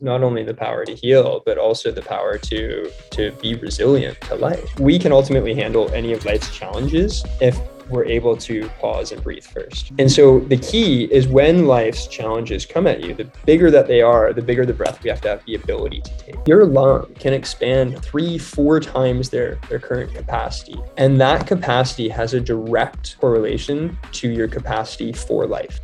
not only the power to heal, but also the power to to be resilient to life. We can ultimately handle any of life's challenges if we're able to pause and breathe first. And so the key is when life's challenges come at you, the bigger that they are, the bigger the breath we have to have the ability to take. Your lung can expand three, four times their, their current capacity. And that capacity has a direct correlation to your capacity for life.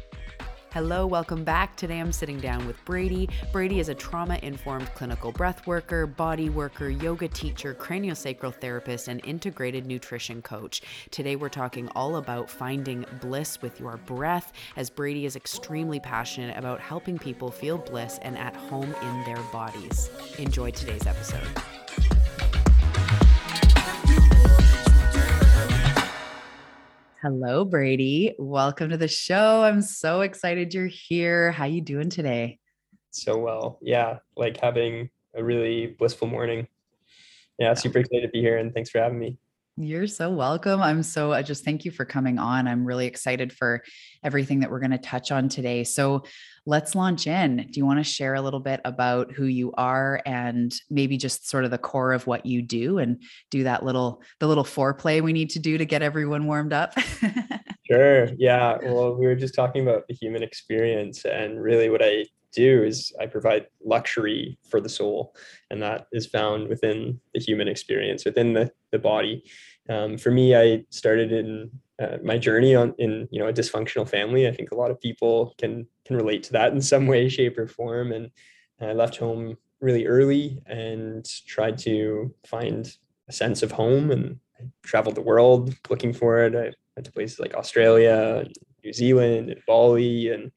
Hello, welcome back. Today I'm sitting down with Braedy. Braedy is a trauma informed clinical breath worker, body worker, yoga teacher, craniosacral therapist, and integrated nutrition coach. Today we're talking all about finding bliss with your breath, as Braedy is extremely passionate about helping people feel bliss and at home in their bodies. Enjoy today's episode. Hello, Braedy. Welcome to the show. I'm so excited you're here. How you doing today? So well. Yeah, like having a really blissful morning. Yeah, oh. super excited to be here and thanks for having me. You're so welcome. I'm so I just thank you for coming on. I'm really excited for everything that we're going to touch on today. So, let's launch in. Do you want to share a little bit about who you are and maybe just sort of the core of what you do and do that little the little foreplay we need to do to get everyone warmed up? sure. Yeah. Well, we were just talking about the human experience and really what I do is I provide luxury for the soul, and that is found within the human experience, within the, the body. Um, for me, I started in uh, my journey on in you know a dysfunctional family. I think a lot of people can can relate to that in some way, shape, or form. And I left home really early and tried to find a sense of home. And I traveled the world looking for it. I went to places like Australia, New Zealand, and Bali, and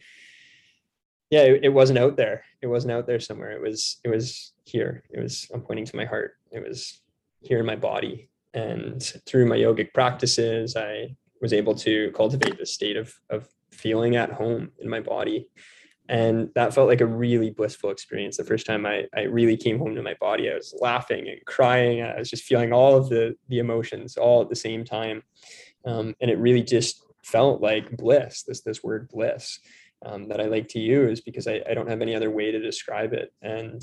yeah, it, it wasn't out there. It wasn't out there somewhere. It was it was here. It was I'm pointing to my heart. It was here in my body. And through my yogic practices, I was able to cultivate this state of, of feeling at home in my body. And that felt like a really blissful experience. The first time I, I really came home to my body, I was laughing and crying. I was just feeling all of the, the emotions all at the same time. Um, and it really just felt like bliss, this, this word bliss um, that I like to use because I, I don't have any other way to describe it. And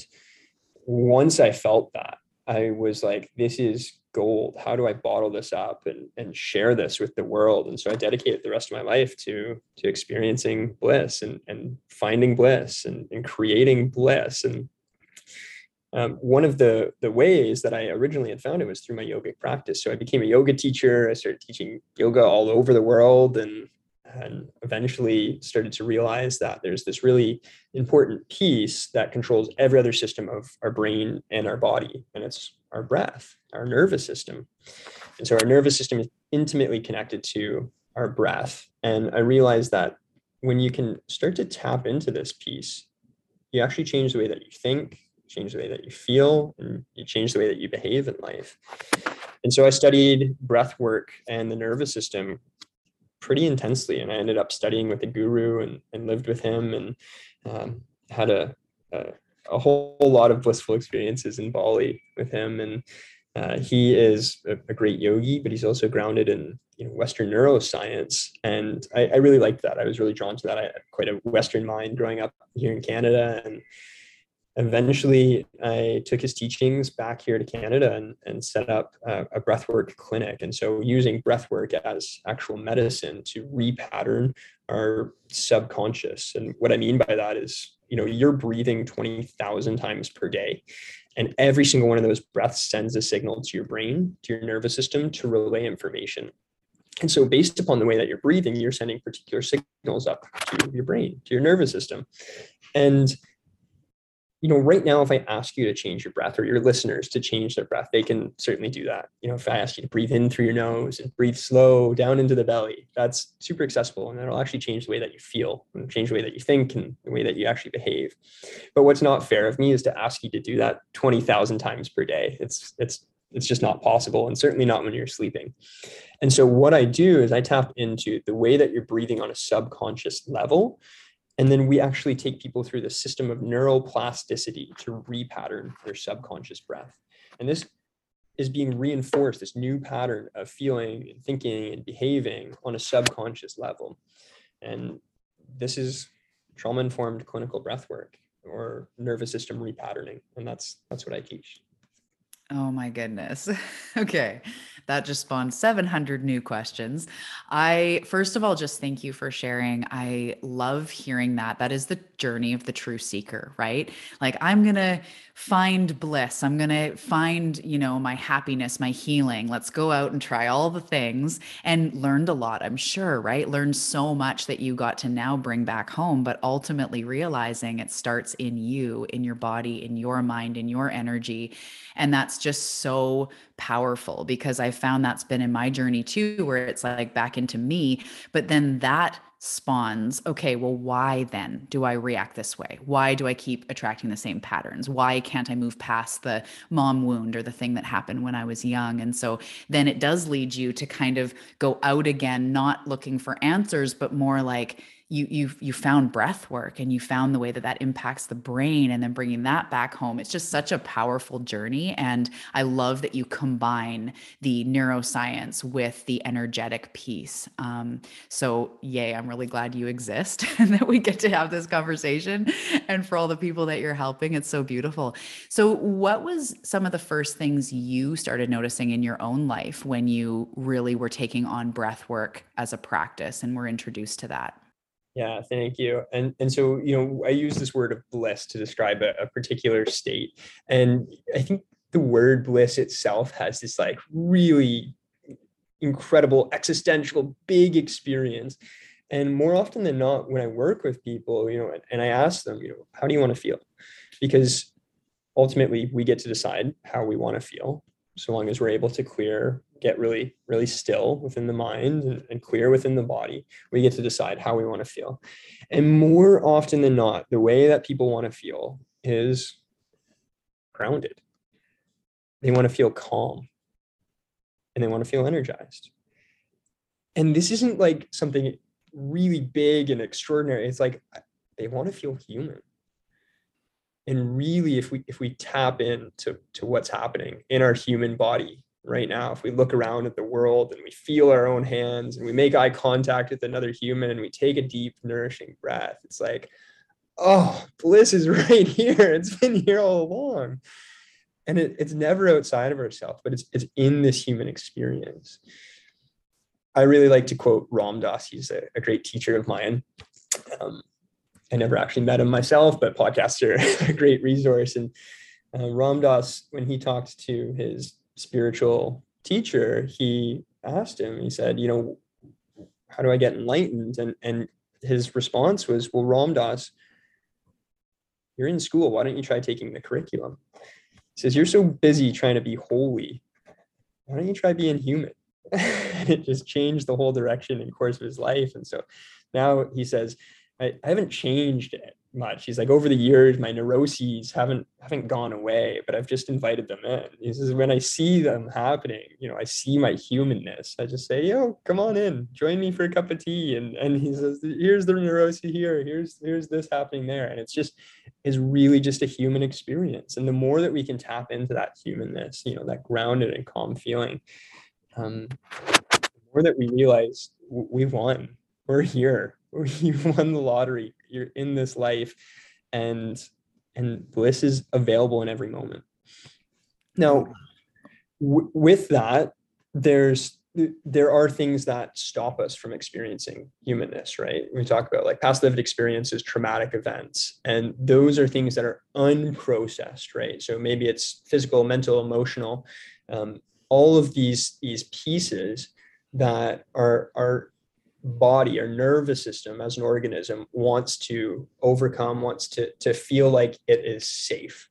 once I felt that, I was like, this is gold? How do i bottle this up and, and share this with the world? And so i dedicated the rest of my life to to experiencing bliss and, and finding bliss and, and creating bliss. And um, one of the the ways that i originally had found it was through my yogic practice. So i became a yoga teacher. I started teaching yoga all over the world and and eventually started to realize that there's this really important piece that controls every other system of our brain and our body. And it's our breath our nervous system and so our nervous system is intimately connected to our breath and i realized that when you can start to tap into this piece you actually change the way that you think change the way that you feel and you change the way that you behave in life and so i studied breath work and the nervous system pretty intensely. And I ended up studying with a guru and, and lived with him and um, had a, a, a, whole lot of blissful experiences in Bali with him. And uh, he is a, a, great yogi, but he's also grounded in you know, Western neuroscience. And I, I really liked that. I was really drawn to that. I had quite a Western mind growing up here in Canada. And eventually I took his teachings back here to Canada and, and set up a, a breathwork clinic. And so using breathwork as actual medicine to repattern our subconscious. And what I mean by that is, you know, you're breathing 20,000 times per day. And every single one of those breaths sends a signal to your brain, to your nervous system to relay information. And so, based upon the way that you're breathing, you're sending particular signals up to your brain, to your nervous system. And you know, right now, if I ask you to change your breath or your listeners to change their breath, they can certainly do that. You know, if I ask you to breathe in through your nose and breathe slow down into the belly, that's super accessible and it'll actually change the way that you feel and change the way that you think and the way that you actually behave. But what's not fair of me is to ask you to do that 20,000 times per day. It's, it's, it's just not possible and certainly not when you're sleeping. And so what I do is I tap into the way that you're breathing on a subconscious level and then we actually take people through the system of neuroplasticity to repattern their subconscious breath. And this is being reinforced, this new pattern of feeling and thinking and behaving on a subconscious level. And this is trauma informed clinical breath work. or nervous system repatterning and that's that's what i teach Oh my goodness. okay. That just spawned 700 new questions. I, first of all, just thank you for sharing. I love hearing that. That is the journey of the true seeker, right? Like, I'm going to find bliss. I'm going to find, you know, my happiness, my healing. Let's go out and try all the things and learned a lot, I'm sure, right? Learned so much that you got to now bring back home, but ultimately realizing it starts in you, in your body, in your mind, in your energy. And that's just so powerful because I found that's been in my journey too, where it's like back into me. But then that spawns okay well why then do i react this way? Why do i keep attracting the same patterns? Why can't i move past the mom wound or the thing that happened when i was young? And so then it does lead you to kind of go out again not looking for answers but more like you you you found breath work and you found the way that that impacts the brain and then bringing that back home. It's just such a powerful journey. And i love that you combine the neuroscience with the energetic piece. Um, so yay i'm really glad you exist and that we get to have this conversation. And for all the people that you're helping it's so beautiful. So what was some of the first things you started noticing in your own life when you really were taking on breath work as a practice and were introduced to that yeah, thank you. And and so you know, I use this word of bliss to describe a, a particular state, and I think the word bliss itself has this like really incredible existential big experience. And more often than not, when I work with people, you know, and I ask them, you know, how do you want to feel? Because ultimately we get to decide how we want to feel so long as we're able to clear get really really still within the mind and, clear within the body we get to decide how we want to feel. And more often than not the way that people want to feel is grounded. They want to feel calm. And they want to feel energized. And this isn't like something really big and extraordinary. It's like they want to feel human and really if we if we tap into to what's happening in our human body right now if we look around at the world and we feel our own hands and we make eye contact with another human and we take a deep nourishing breath it's like oh bliss is right here. It's been here all along. And it, it's never outside of ourselves but it's, it's in this human experience. I really like to quote ram dass. He's a, a great teacher of mine. Um, i never actually met him myself but podcasts are a great resource and uh, ram dass when he talked to his spiritual teacher, he asked him, he said, you know, how do I get enlightened? And and his response was, well, Ram Dass, you're in school. Why don't you try taking the curriculum? He says, you're so busy trying to be holy. Why don't you try being human? and it just changed the whole direction and course of his life. And so now he says, I, I haven't changed it much. He's like, over the years, my neuroses haven't haven't gone away, but I've just invited them in. He says, when I see them happening, you know, I see my humanness. I just say, yo, come on in, join me for a cup of tea. And and he says, here's the neurosis here, here's here's this happening there. And it's just is really just a human experience. And the more that we can tap into that humanness, you know, that grounded and calm feeling, um, the more that we realize we've won. We're here. You won the lottery you're in this life and and bliss is available in every moment. Now w- with that there's there are things that stop us from experiencing humanness right? We talk about like past lived experiences traumatic events and those are things that are unprocessed right? So maybe it's physical mental emotional um, all of these these pieces that are are body or nervous system as an organism wants to overcome wants to to feel like it is safe.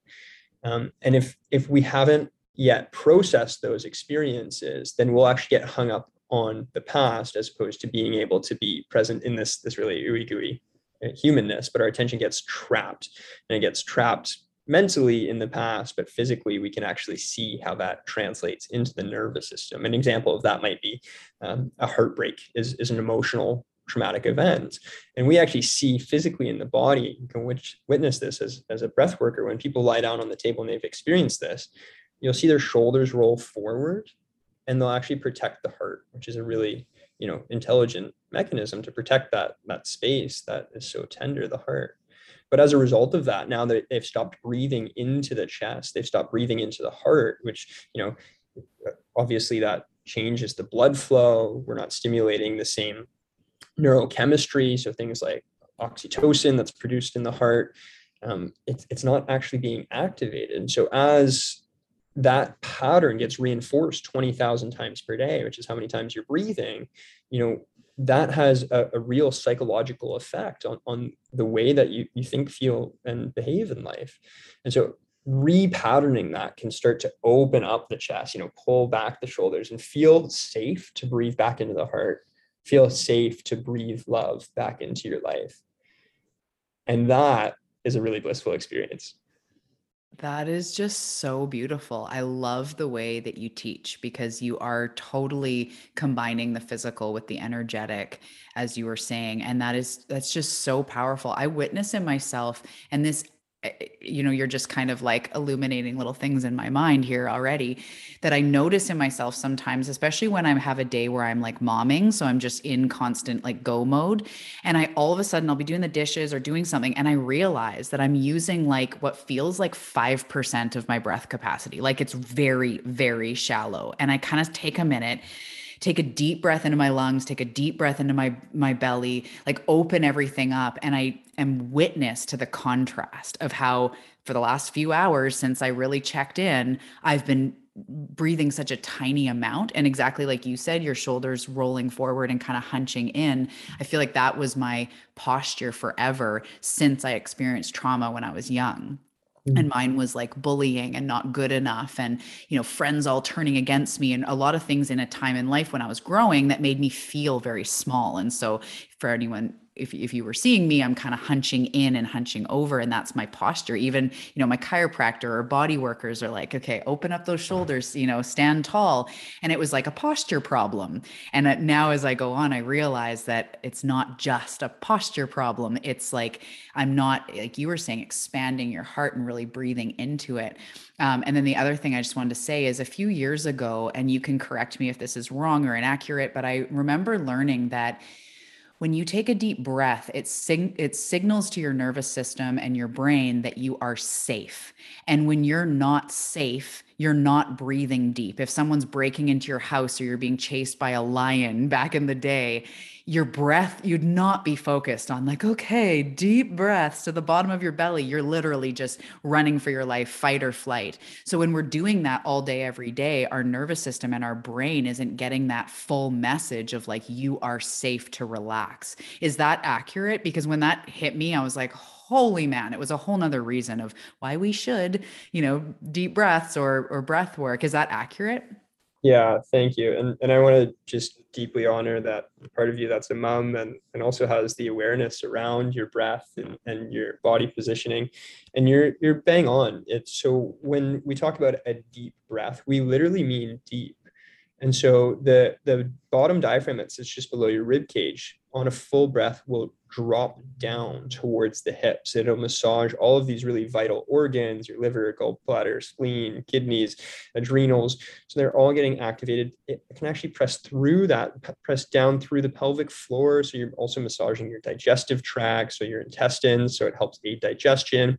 Um, and if if we haven't yet processed those experiences then we'll actually get hung up on the past as opposed to being able to be present in this this really ooey gooey uh, humanness but our attention gets trapped and it gets trapped mentally in the past, but physically we can actually see how that translates into the nervous system. An example of that might be um, a heartbreak is, is an emotional traumatic event. And we actually see physically in the body, you can which, witness this as, as a breath worker, when people lie down on the table and they've experienced this, you'll see their shoulders roll forward and they'll actually protect the heart, which is a really, you know, intelligent mechanism to protect that, that space that is so tender, the heart. But as a result of that, now that they've stopped breathing into the chest, they've stopped breathing into the heart, which, you know, obviously that changes the blood flow. We're not stimulating the same neurochemistry. So things like oxytocin that's produced in the heart, um, it's, it's not actually being activated. And so as that pattern gets reinforced 20,000 times per day, which is how many times you're breathing, you know, that has a, a, real psychological effect on, on the way that you, you think, feel, and behave in life. And so repatterning that can start to open up the chest, you know, pull back the shoulders and feel safe to breathe back into the heart, feel safe to breathe love back into your life. And that is a really blissful experience. That is just so beautiful. I love the way that you teach because you are totally combining the physical with the energetic as you were saying and that is that's just so powerful. I witness in myself and this Eh, eh, you know, you're just kind of like illuminating little things in my mind here already that I notice in myself sometimes, especially when I have a day where I'm like momming. So I'm just in constant like go mode. And I all of a sudden I'll be doing the dishes or doing something. And I realize that I'm using like what feels like 5% of my breath capacity. Like it's very, very shallow. And I kind of take a minute take a deep breath into my lungs, take a deep breath into my my belly, like open everything up. And I am witness to the contrast of how for the last few hours since I really checked in, I've been breathing such a tiny amount. And exactly like you said your shoulders rolling forward and kind of hunching in. I feel like that was my posture forever since i experienced trauma when i was young and mm-hmm. mine was like bullying and not good enough and you know friends all turning against me and a lot of things in a time in life when i was growing that made me feel very small and so for anyone if, if you were seeing me, I'm kind of hunching in and hunching over, and that's my posture. Even, you know, my chiropractor or body workers are like, okay, open up those shoulders, you know, stand tall. And it was like a posture problem. And now as I go on, I realize that it's not just a posture problem. It's like, I'm not, like you were saying, expanding your heart and really breathing into it. Um, and then the other thing I just wanted to say is a few years ago, and you can correct me if this is wrong or inaccurate, but I remember learning that when you take a deep breath, it, sing- it signals to your nervous system and your brain that you are safe. And when you're not safe, you're not breathing deep. If someone's breaking into your house or you're being chased by a lion back in the day, your breath, you'd not be focused on like, okay, deep breaths to the bottom of your belly. You're literally just running for your life, fight or flight. So when we're doing that all day, every day, our nervous system and our brain isn't getting that full message of like, you are safe to relax. Is that accurate? Because when that hit me, I was like, holy man, it was a whole nother reason of why we should, you know, deep breaths or or breath work. Is that accurate? Yeah, thank you. And and I want to just deeply honor that part of you that's a mom and, and also has the awareness around your breath and, and your body positioning. And you're you're bang on. It's so when we talk about a deep breath, we literally mean deep. And so the the bottom diaphragm that sits just below your rib cage on a full breath will drop down towards the hips. It'll massage all of these really vital organs, your liver, gallbladder, spleen, kidneys, adrenals. So they're all getting activated. It can actually press through that, press down through the pelvic floor. So you're also massaging your digestive tract, so your intestines. So it helps aid digestion.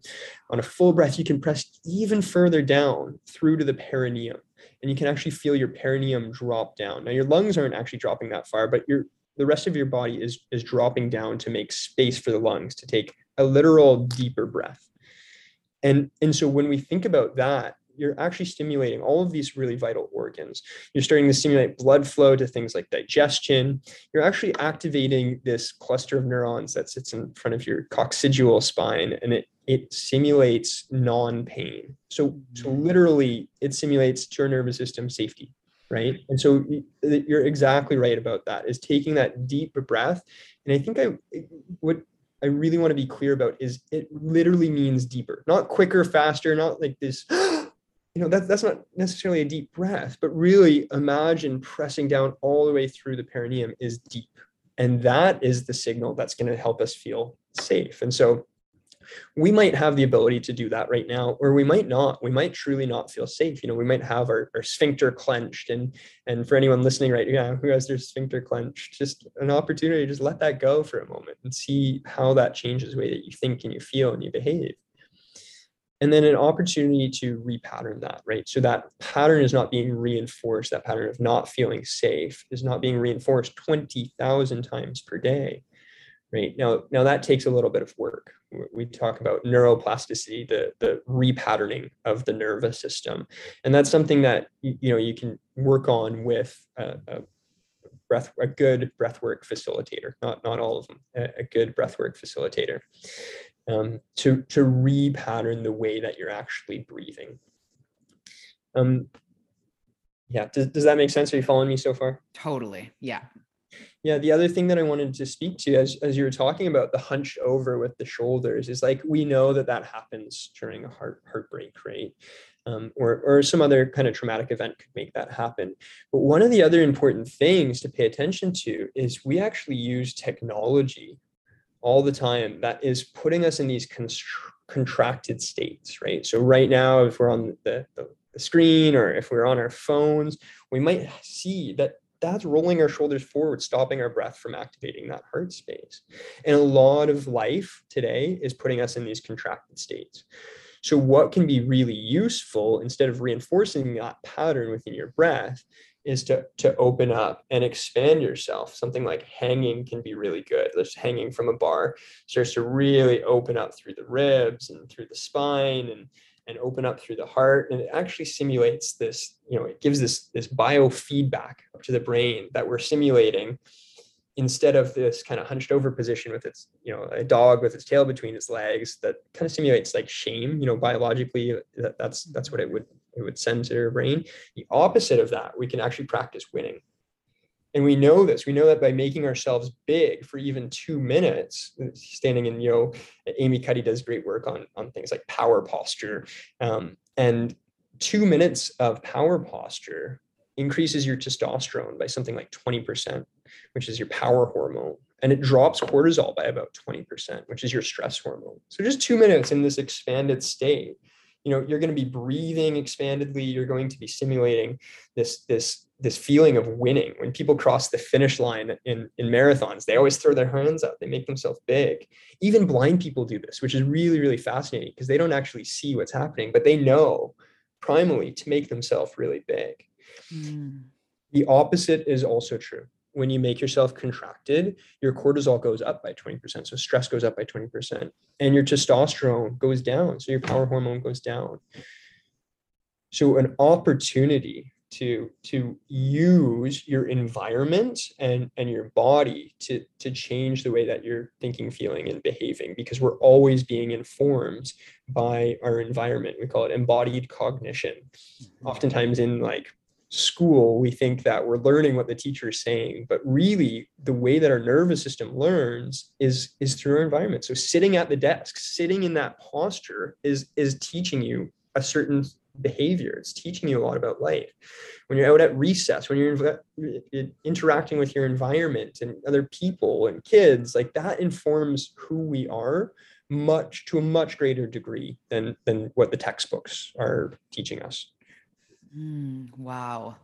On a full breath, you can press even further down through to the perineum and you can actually feel your perineum drop down. Now, your lungs aren't actually dropping that far, but your the rest of your body is is dropping down to make space for the lungs to take a literal deeper breath. And and so when we think about that you're actually stimulating all of these really vital organs. You're starting to stimulate blood flow to things like digestion. You're actually activating this cluster of neurons that sits in front of your coccygeal spine and it it simulates non-pain. So so mm-hmm. literally it simulates to your nervous system safety right? And so you're exactly right about that is taking that deep breath. And i think i what i really want to be clear about is it literally means deeper not quicker faster not like this you know that, that's not necessarily a deep breath but really imagine pressing down all the way through the perineum is deep. And that is the signal that's going to help us feel safe. And so we might have the ability to do that right now or we might not. We might truly not feel safe. You know we might have our, our sphincter clenched and and for anyone listening right now who has their sphincter clenched just an opportunity to just let that go for a moment and see how that changes the way that you think and you feel and you behave. And then an opportunity to repattern that right? So that pattern is not being reinforced. That pattern of not feeling safe is not being reinforced 20,000 times per day right. Now now that takes a little bit of work. We talk about neuroplasticity the the repatterning of the nervous system. And that's something that you know you can work on with a, a breath a good breathwork facilitator. Not not all of them a, a good breathwork facilitator. Um, to to repattern the way that you're actually breathing. Um yeah. Does, does that make sense? Are you following me so far? Totally. Yeah yeah, the other thing that I wanted to speak to as as you were talking about the hunch over with the shoulders is like we know that that happens during a heart heartbreak, right? Um, or or some other kind of traumatic event could make that happen. But one of the other important things to pay attention to is we actually use technology all the time that is putting us in these constr- contracted states, right? So right now, if we're on the, the the screen or if we're on our phones, we might see that that's rolling our shoulders forward, stopping our breath from activating that heart space. And a lot of life today is putting us in these contracted states. So, what can be really useful instead of reinforcing that pattern within your breath is to, to open up and expand yourself. Something like hanging can be really good. Just hanging from a bar starts to really open up through the ribs and through the spine and and open up through the heart and it actually simulates this you know it gives this this biofeedback to the brain that we're simulating instead of this kind of hunched over position with its you know a dog with its tail between its legs that kind of simulates like shame you know biologically that, that's that's what it would it would send to your brain. The opposite of that we can actually practice winning and we know this. We know that by making ourselves big for even two minutes standing in you know amy cuddy does great work on on things like power posture um, and two minutes of power posture increases your testosterone by something like 20% which is your power hormone. And it drops cortisol by about 20% which is your stress hormone. So just two minutes in this expanded state you know you're going to be breathing expandedly. You're going to be simulating this this this feeling of winning. When people cross the finish line in, in marathons they always throw their hands up. They make themselves big. Even blind people do this which is really really fascinating because they don't actually see what's happening but they know primally to make themselves really big. Mm. the opposite is also true. When you make yourself contracted your cortisol goes up by 20% so stress goes up by 20% and your testosterone goes down so your power hormone goes down. So an opportunity to to use your environment and and your body to to change the way that you're thinking feeling and behaving because we're always being informed by our environment. We call it embodied cognition. Mm-hmm. oftentimes in like school we think that we're learning what the teacher is saying but really the way that our nervous system learns is is through our environment. So sitting at the desk sitting in that posture is is teaching you a certain behavior. It's teaching you a lot about life. When you're out at recess, when you're interacting with your environment and other people and kids, like that informs who we are much to a much greater degree than than what the textbooks are teaching us. Mm, wow.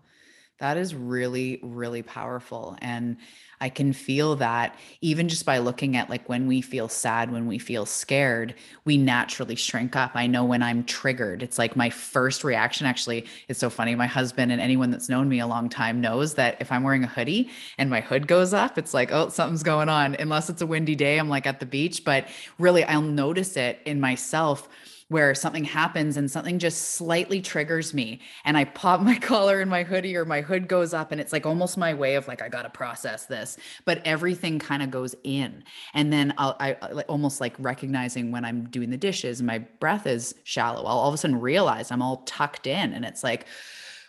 That is really, really powerful. And I can feel that even just by looking at like when we feel sad, when we feel scared, we naturally shrink up. I know when I'm triggered, it's like my first reaction actually it's so funny. My husband and anyone that's known me a long time knows that if I'm wearing a hoodie and my hood goes up, it's like, oh, something's going on. Unless it's a windy day, I'm like at the beach. But really, I'll notice it in myself where something happens and something just slightly triggers me and I pop my collar in my hoodie or my hood goes up and it's like almost my way of like I got to process this but everything kind of goes in and then I'll I, I almost like recognizing when I'm doing the dishes my breath is shallow I'll all of a sudden realize I'm all tucked in and it's like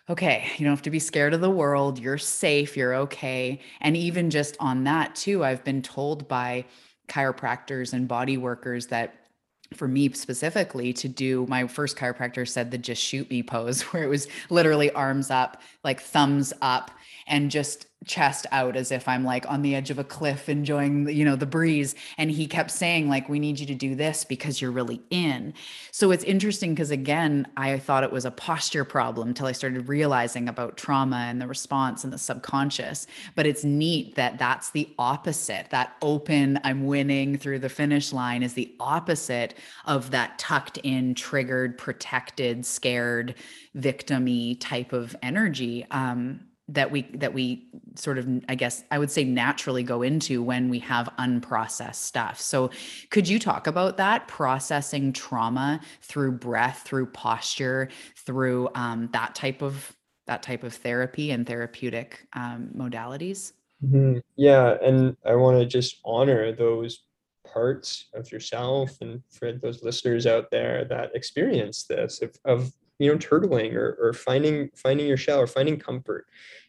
okay, you don't have to be scared of the world. You're safe. You're okay. And even just on that, too, I've been told by chiropractors and body workers that for me specifically to do my first chiropractor said the just shoot me pose where it was literally arms up like thumbs up and just chest out as if I'm like on the edge of a cliff enjoying you know the breeze. And he kept saying like we need you to do this because you're really in. So it's interesting because again I thought it was a posture problem until I started realizing about trauma and the response and the subconscious. But it's neat that that's the opposite. That open I'm winning through the finish line is the opposite of that tucked in triggered protected scared victimy type of energy. Um that we that we sort of i guess i would say naturally go into when we have unprocessed stuff so could you talk about that processing trauma through breath through posture through um, that type of that type of therapy and therapeutic um, modalities mm-hmm. yeah and i want to just honor those parts of yourself and for those listeners out there that experience this of, of you know turtling or, or finding finding your shell or finding comfort.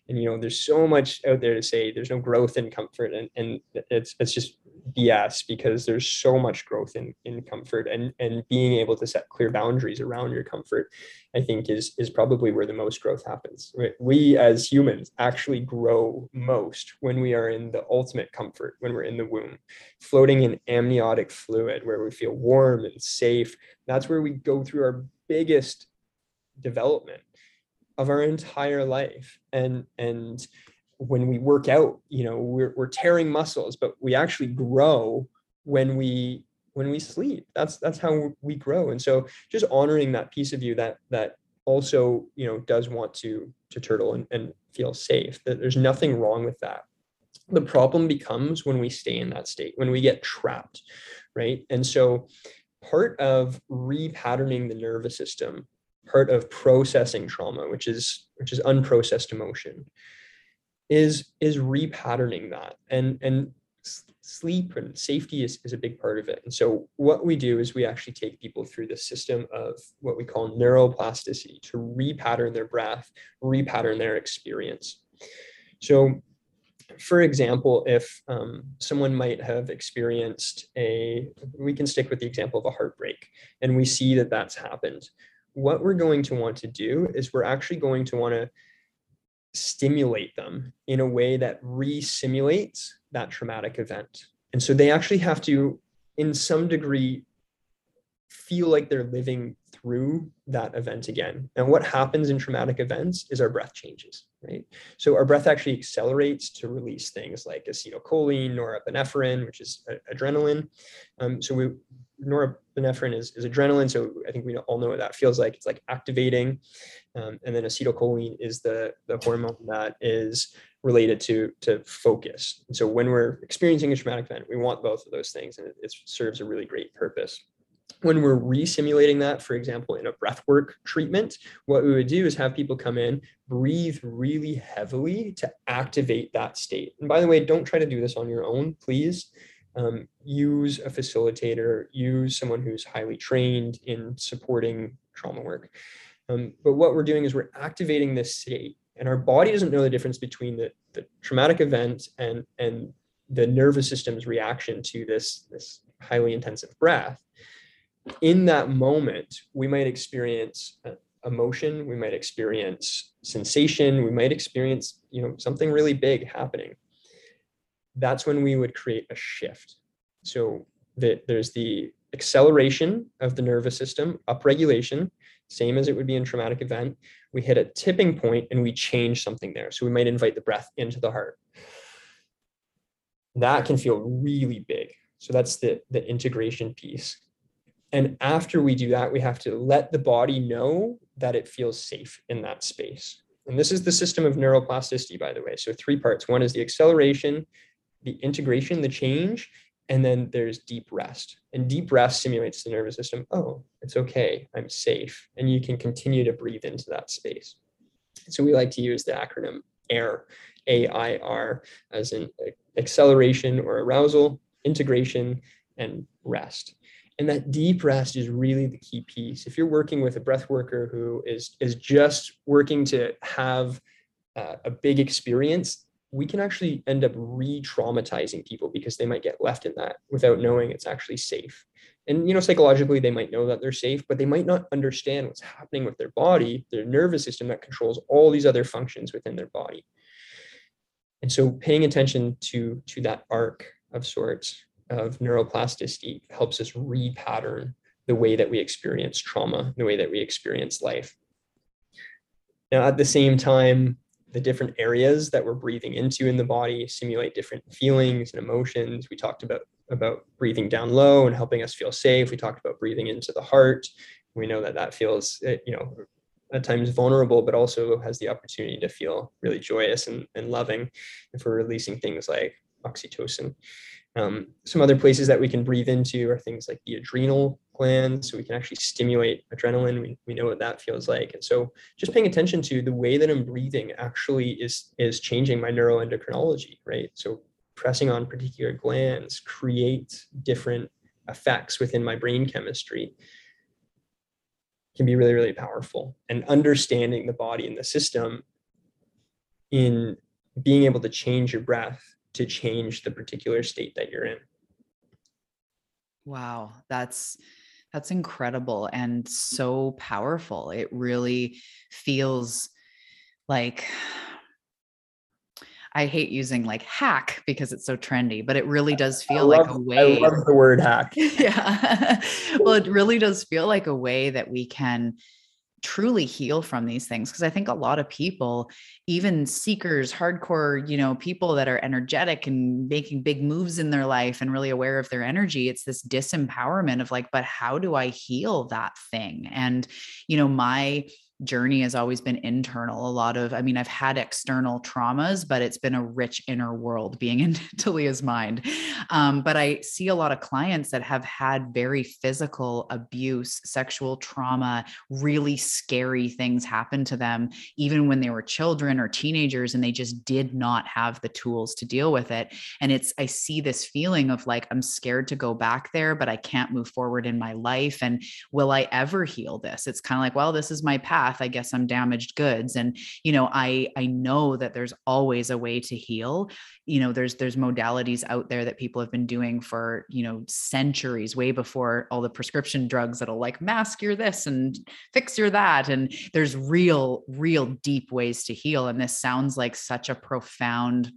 And you know there's so much out there to say there's no growth in comfort and and it's it's just bs because there's so much growth in in comfort and and being able to set clear boundaries around your comfort i think is is probably where the most growth happens. We as humans actually grow most when we are in the ultimate comfort when we're in the womb. Floating in amniotic fluid where we feel warm and safe that's where we go through our biggest development of our entire life. And and when we work out you know we're, we're tearing muscles but we actually grow when we when we sleep. That's that's how we grow. And so just honoring that piece of you that that also you know does want to to turtle and, and feel safe that there's nothing wrong with that. The problem becomes when we stay in that state when we get trapped right? And so part of repatterning the nervous system part of processing trauma, which is which is unprocessed emotion, is is repatterning that and and sleep and safety is, is a big part of it. And so what we do is we actually take people through the system of what we call neuroplasticity to repattern their breath, repattern their experience. So for example, if um, someone might have experienced a, we can stick with the example of a heartbreak, and we see that that's happened what we're going to want to do is we're actually going to want to stimulate them in a way that re-simulates that traumatic event. And so they actually have to, in some degree, feel like they're living through that event again. And what happens in traumatic events is our breath changes, right? So our breath actually accelerates to release things like acetylcholine, norepinephrine, which is adrenaline. Um, so we norepinephrine is, is adrenaline. So I think we all know what that feels like. It's like activating. Um, and then acetylcholine is the, the hormone that is related to, to focus. And so when we're experiencing a traumatic event, we want both of those things and it, it serves a really great purpose. When we're re-simulating that, for example, in a breathwork treatment, what we would do is have people come in, breathe really heavily to activate that state. And by the way, don't try to do this on your own, please um, use a facilitator, use someone who's highly trained in supporting trauma work. Um, but what we're doing is we're activating this state, and our body doesn't know the difference between the, the traumatic event and, and the nervous system's reaction to this, this highly intensive breath. In that moment, we might experience uh, emotion, we might experience sensation, we might experience you know something really big happening that's when we would create a shift. So there's the acceleration of the nervous system, upregulation, same as it would be in traumatic event. We hit a tipping point and we change something there. So we might invite the breath into the heart. That can feel really big. So that's the, the integration piece. And after we do that, we have to let the body know that it feels safe in that space. And this is the system of neuroplasticity, by the way. So three parts. One is the acceleration, the integration, the change, and then there's deep rest. And deep rest simulates the nervous system. Oh, it's okay. I'm safe. And you can continue to breathe into that space. So we like to use the acronym AIR, A-I-R, as in acceleration or arousal, integration, and rest. And that deep rest is really the key piece. If you're working with a breath worker who is, is just working to have uh, a big experience, we can actually end up re-traumatizing people because they might get left in that without knowing it's actually safe and you know psychologically they might know that they're safe but they might not understand what's happening with their body their nervous system that controls all these other functions within their body and so paying attention to to that arc of sorts of neuroplasticity helps us repattern the way that we experience trauma, the way that we experience life. Now, at the same time, the different areas that we're breathing into in the body simulate different feelings and emotions. We talked about about breathing down low and helping us feel safe. We talked about breathing into the heart. We know that that feels, eh, you know, at times vulnerable, but also has the opportunity to feel really joyous and, and loving if we're releasing things like oxytocin. Um, some other places that we can breathe into are things like the adrenal glands, so we can actually stimulate adrenaline. We, we know what that feels like. And so just paying attention to the way that I'm breathing actually is, is changing my neuroendocrinology, right? So pressing on particular glands create different effects within my brain chemistry can be really, really powerful. And understanding the body and the system in being able to change your breath to change the particular state that you're in. Wow, that's that's incredible and so powerful. It really feels like I hate using like hack because it's so trendy, but it really does feel love, like a way. I love the word hack. yeah. well, it really does feel like a way that we can truly heal from these things because i think a lot of people even seekers hardcore you know people that are energetic and making big moves in their life and really aware of their energy it's this disempowerment of like but how do i heal that thing? And you know my journey has always been internal. A lot of, I mean, I've had external traumas, but it's been a rich inner world being in Talia's mind. Um, but I see a lot of clients that have had very physical abuse, sexual trauma, really scary things happen to them, even when they were children or teenagers, and they just did not have the tools to deal with it. And it's, I see this feeling of like, I'm scared to go back there, but I can't move forward in my life. And will I ever heal this? It's kind of like, well, this is my path path i guess i'm damaged goods. And you know i i know that there's always a way to heal. You know there's there's modalities out there that people have been doing for you know centuries way before all the prescription drugs that'll like mask your this and fix your that. And there's real real deep ways to heal. And this sounds like such a profound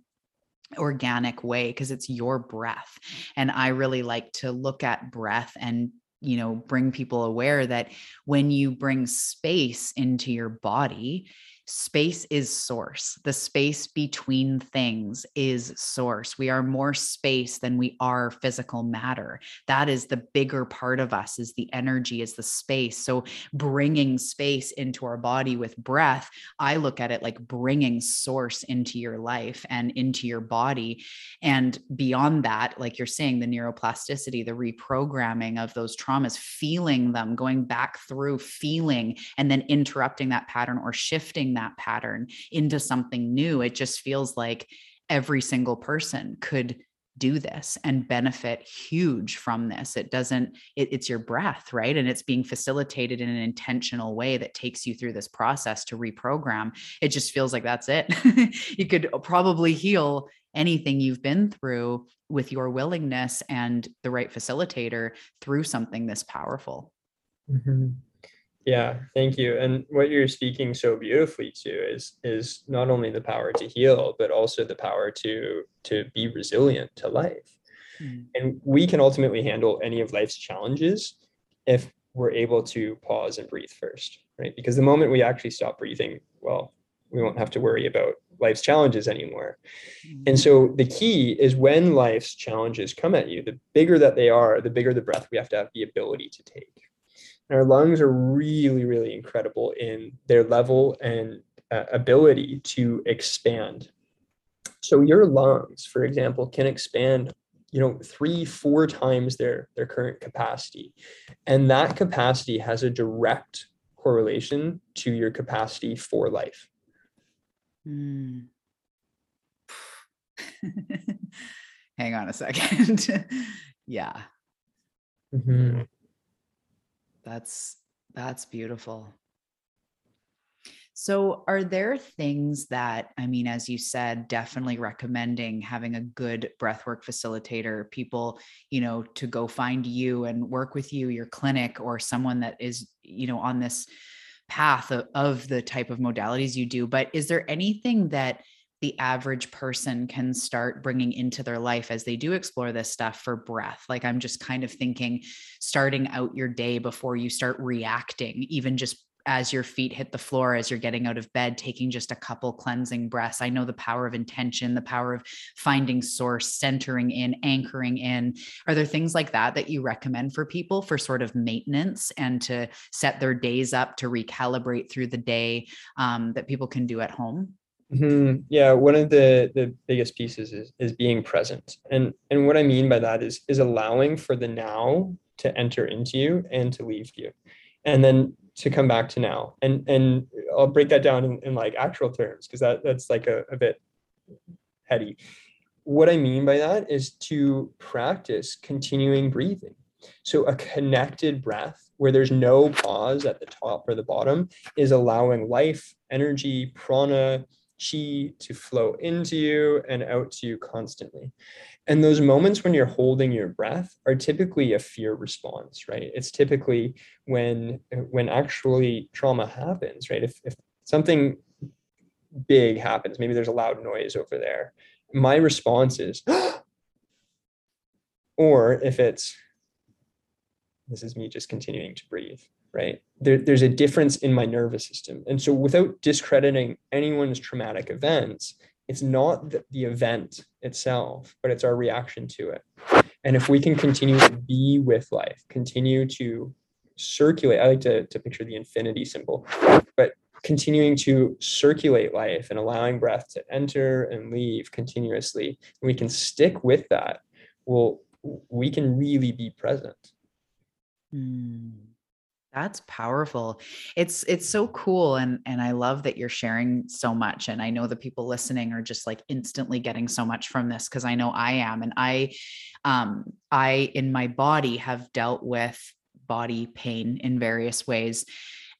organic way because it's your breath. And i really like to look at breath and you know bring people aware that when you bring space into your body space is source. The space between things is source. We are more space than we are physical matter. That is the bigger part of us is the energy is the space. So bringing space into our body with breath, I look at it like bringing source into your life and into your body and beyond that, like you're saying the neuroplasticity, the reprogramming of those traumas, feeling them, going back through feeling and then interrupting that pattern or shifting that that pattern into something new. It just feels like every single person could do this and benefit huge from this it doesn't it, it's your breath right and it's being facilitated in an intentional way that takes you through this process to reprogram it just feels like that's it you could probably heal anything you've been through with your willingness and the right facilitator through something this powerful mm-hmm. Yeah, thank you. And what you're speaking so beautifully to is is not only the power to heal, but also the power to to be resilient to life. Mm. And we can ultimately handle any of life's challenges if we're able to pause and breathe first, right? Because the moment we actually stop breathing, well, we won't have to worry about life's challenges anymore. Mm. And so the key is when life's challenges come at you, the bigger that they are, the bigger the breath we have to have the ability to take. And our lungs are really, really incredible in their level and uh, ability to expand. So your lungs, for example, can expand, you know, three, four times their their current capacity, and that capacity has a direct correlation to your capacity for life. Mm. Hang on a second. yeah. Mm-hmm. That's that's beautiful. So, are there things that, I mean, as you said, definitely recommending having a good breathwork facilitator, people, you know, to go find you and work with you, your clinic, or someone that is, you know, on this path of, of the type of modalities you do. But is there anything that the average person can start bringing into their life as they do explore this stuff for breath? Like, I'm just kind of thinking starting out your day before you start reacting, even just as your feet hit the floor as you're getting out of bed taking just a couple cleansing breaths. I know the power of intention the power of finding source centering in anchoring in. Are there things like that that you recommend for people for sort of maintenance and to set their days up to recalibrate through the day um, that people can do at home Mm-hmm. Yeah, one of the the biggest pieces is is being present, and and what I mean by that is is allowing for the now to enter into you and to leave you, and then to come back to now. And and I'll break that down in, in like actual terms because that that's like a, a bit heady. What I mean by that is to practice continuing breathing. So a connected breath where there's no pause at the top or the bottom is allowing life, energy, prana, chi to flow into you and out to you constantly. And those moments when you're holding your breath are typically a fear response, right? It's typically when when actually trauma happens, right? If, if something big happens, maybe there's a loud noise over there. My response is, or if it's, this is me just continuing to breathe right? There, there's a difference in my nervous system. And so without discrediting anyone's traumatic events, it's not the, the event itself, but it's our reaction to it. And if we can continue to be with life, continue to circulate, I like to, to picture the infinity symbol, but continuing to circulate life and allowing breath to enter and leave continuously, and we can stick with that, well, we can really be present. Mm. That's powerful. It's it's so cool and and I love that you're sharing so much and I know the people listening are just like instantly getting so much from this cuz I know I am and I um I in my body have dealt with body pain in various ways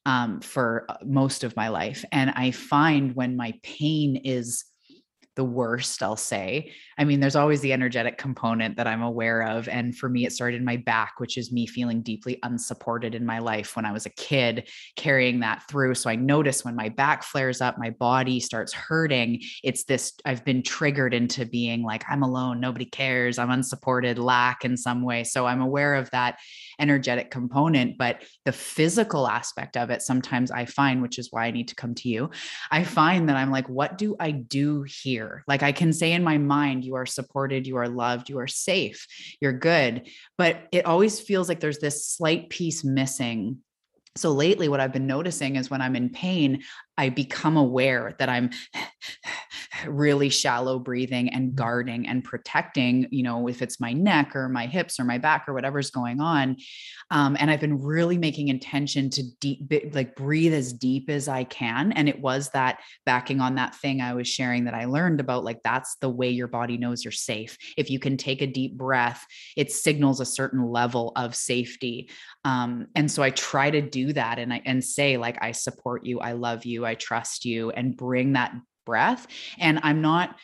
um for uh, most of my life and I find when my pain is the worst, I'll say. I mean, there's always the energetic component that I'm aware of. And for me, it started in my back, which is me feeling deeply unsupported in my life when I was a kid, carrying that through. So I notice when my back flares up, my body starts hurting. It's this, I've been triggered into being like, I'm alone, nobody cares, I'm unsupported, lack in some way. So I'm aware of that energetic component. But the physical aspect of it, sometimes I find, which is why I need to come to you, I find that I'm like, what do I do here? Like I can say in my mind, you are supported, you are loved, you are safe, you're good. But it always feels like there's this slight piece missing so lately what i've been noticing is when i'm in pain i become aware that i'm really shallow breathing and mm-hmm. guarding and protecting you know if it's my neck or my hips or my back or whatever's going on. Um, and i've been really making intention to deep like breathe as deep as i can. And it was that backing on that thing i was sharing that i learned about like that's the way your body knows you're safe. If you can take a deep breath it signals a certain level of safety. Um, and so i try to do that and i and say like i support you i love you i trust you and bring that breath. And I'm not,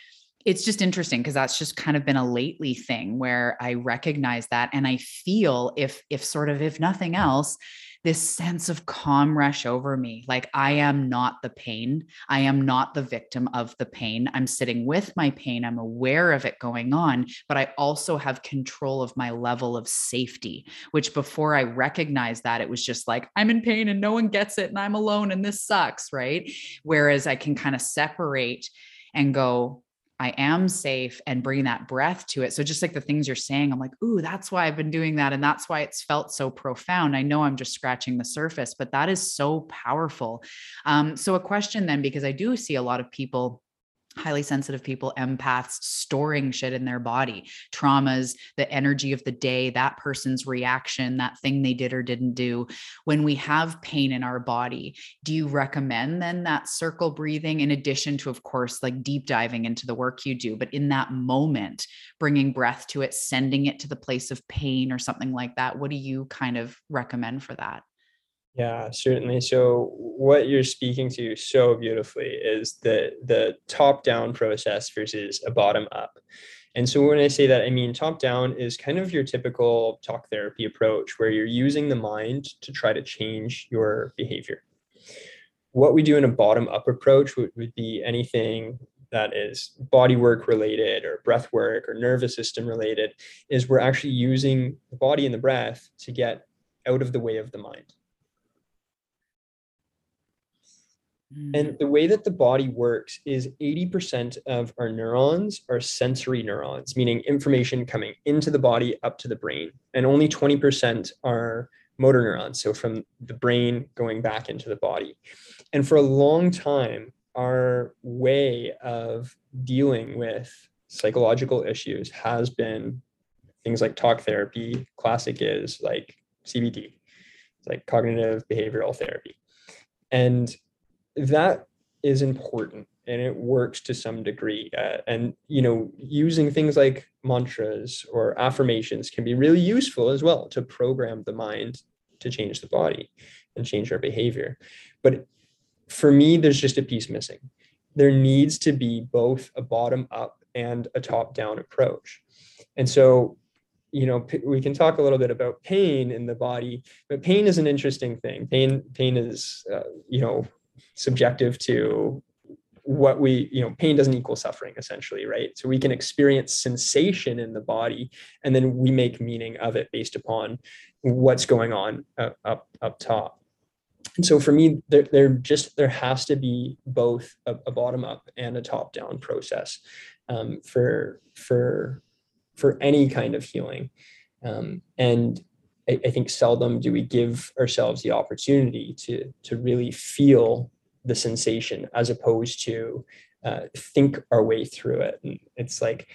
it's just interesting because that's just kind of been a lately thing where I recognize that and I feel if if sort of if nothing else this sense of calm rush over me. Like I am not the pain. I am not the victim of the pain. I'm sitting with my pain. I'm aware of it going on, but I also have control of my level of safety, which before I recognized that, it was just like, I'm in pain and no one gets it and I'm alone and this sucks. Right. Whereas I can kind of separate and go, I am safe and bring that breath to it. So just like the things you're saying, I'm like, ooh, that's why I've been doing that. And that's why it's felt so profound. I know I'm just scratching the surface, but that is so powerful. Um, so a question then, because I do see a lot of people highly sensitive people, empaths, storing shit in their body, traumas, the energy of the day, that person's reaction, that thing they did or didn't do. When we have pain in our body, do you recommend then that circle breathing in addition to, of course, like deep diving into the work you do, but in that moment, bringing breath to it, sending it to the place of pain or something like that? What do you kind of recommend for that? Yeah, certainly. So what you're speaking to so beautifully is the the top down process versus a bottom up. And so when I say that, I mean top down is kind of your typical talk therapy approach where you're using the mind to try to change your behavior. What we do in a bottom up approach would, would be anything that is body work related or breath work or nervous system related is we're actually using the body and the breath to get out of the way of the mind. And mm. the way that the body works is 80% of our neurons are sensory neurons, meaning information coming into the body up to the brain, and only 20% are motor neurons. So from the brain going back into the body. And for a long time, our way of dealing with psychological issues has been things like talk therapy. Classic is like CBT, it's like cognitive behavioral therapy. And that is important and it works to some degree uh, and you know using things like mantras or affirmations can be really useful as well to program the mind to change the body and change our behavior. But for me there's just a piece missing. There needs to be both a bottom up and a top down approach. And so you know we can talk a little bit about pain in the body but pain is an interesting thing. Pain pain is uh, you know subjective to what we you know pain doesn't equal suffering essentially right? So we can experience sensation in the body and then we make meaning of it based upon what's going on up up top. And so for me there, there just there has to be both a, a bottom up and a top down process um, for for for any kind of healing. Um, and I, I think seldom do we give ourselves the opportunity to to really feel the sensation as opposed to uh, think our way through it. And it's like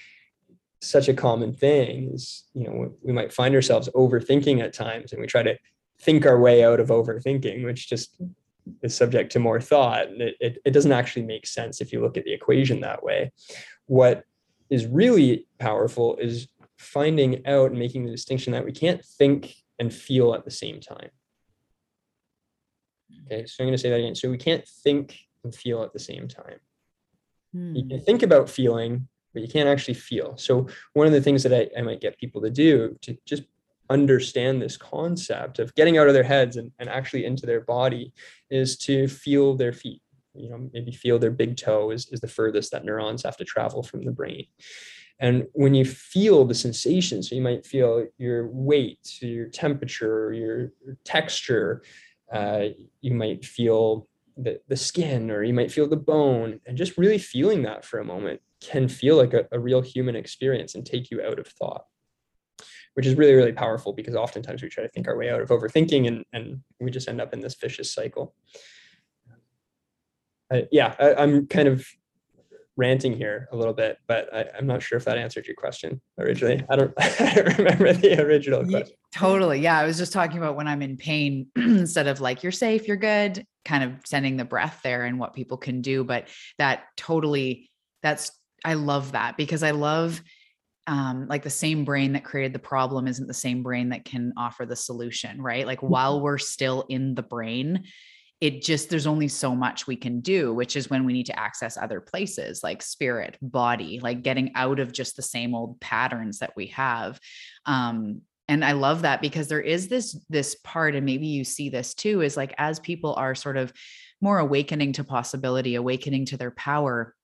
such a common thing is, you know, we might find ourselves overthinking at times and we try to think our way out of overthinking, which just is subject to more thought. And it, it, it doesn't actually make sense if you look at the equation that way. What is really powerful is finding out and making the distinction that we can't think and feel at the same time. Okay, so I'm going to say that again. So we can't think and feel at the same time. Hmm. You can hmm. think about feeling, but you can't actually feel. So one of the things that I, I might get people to do to just understand this concept of getting out of their heads and, and actually into their body is to feel their feet. You know, maybe feel their big toe is, is the furthest that neurons have to travel from the brain. And when you feel the sensation, so you might feel your weight, your temperature, your texture, uh, you might feel the, the skin or you might feel the bone and just really feeling that for a moment can feel like a, a real human experience and take you out of thought which is really really powerful because oftentimes we try to think our way out of overthinking and and we just end up in this vicious cycle. Uh, yeah I, i'm kind of ranting here a little bit, but I, am not sure if that answered your question originally. I don't, I don't remember the original question. Totally. Yeah. I was just talking about when I'm in pain instead of like, you're safe, you're good, kind of sending the breath there and what people can do. But that totally, that's, I love that because I love um, like the same brain that created the problem isn't the same brain that can offer the solution, right? Like while mm-hmm. we're still in the brain, it just there's only so much we can do which is when we need to access other places like spirit body like getting out of just the same old patterns that we have. Um and i love that because there is this this part and maybe you see this too is like as people are sort of more awakening to possibility awakening to their power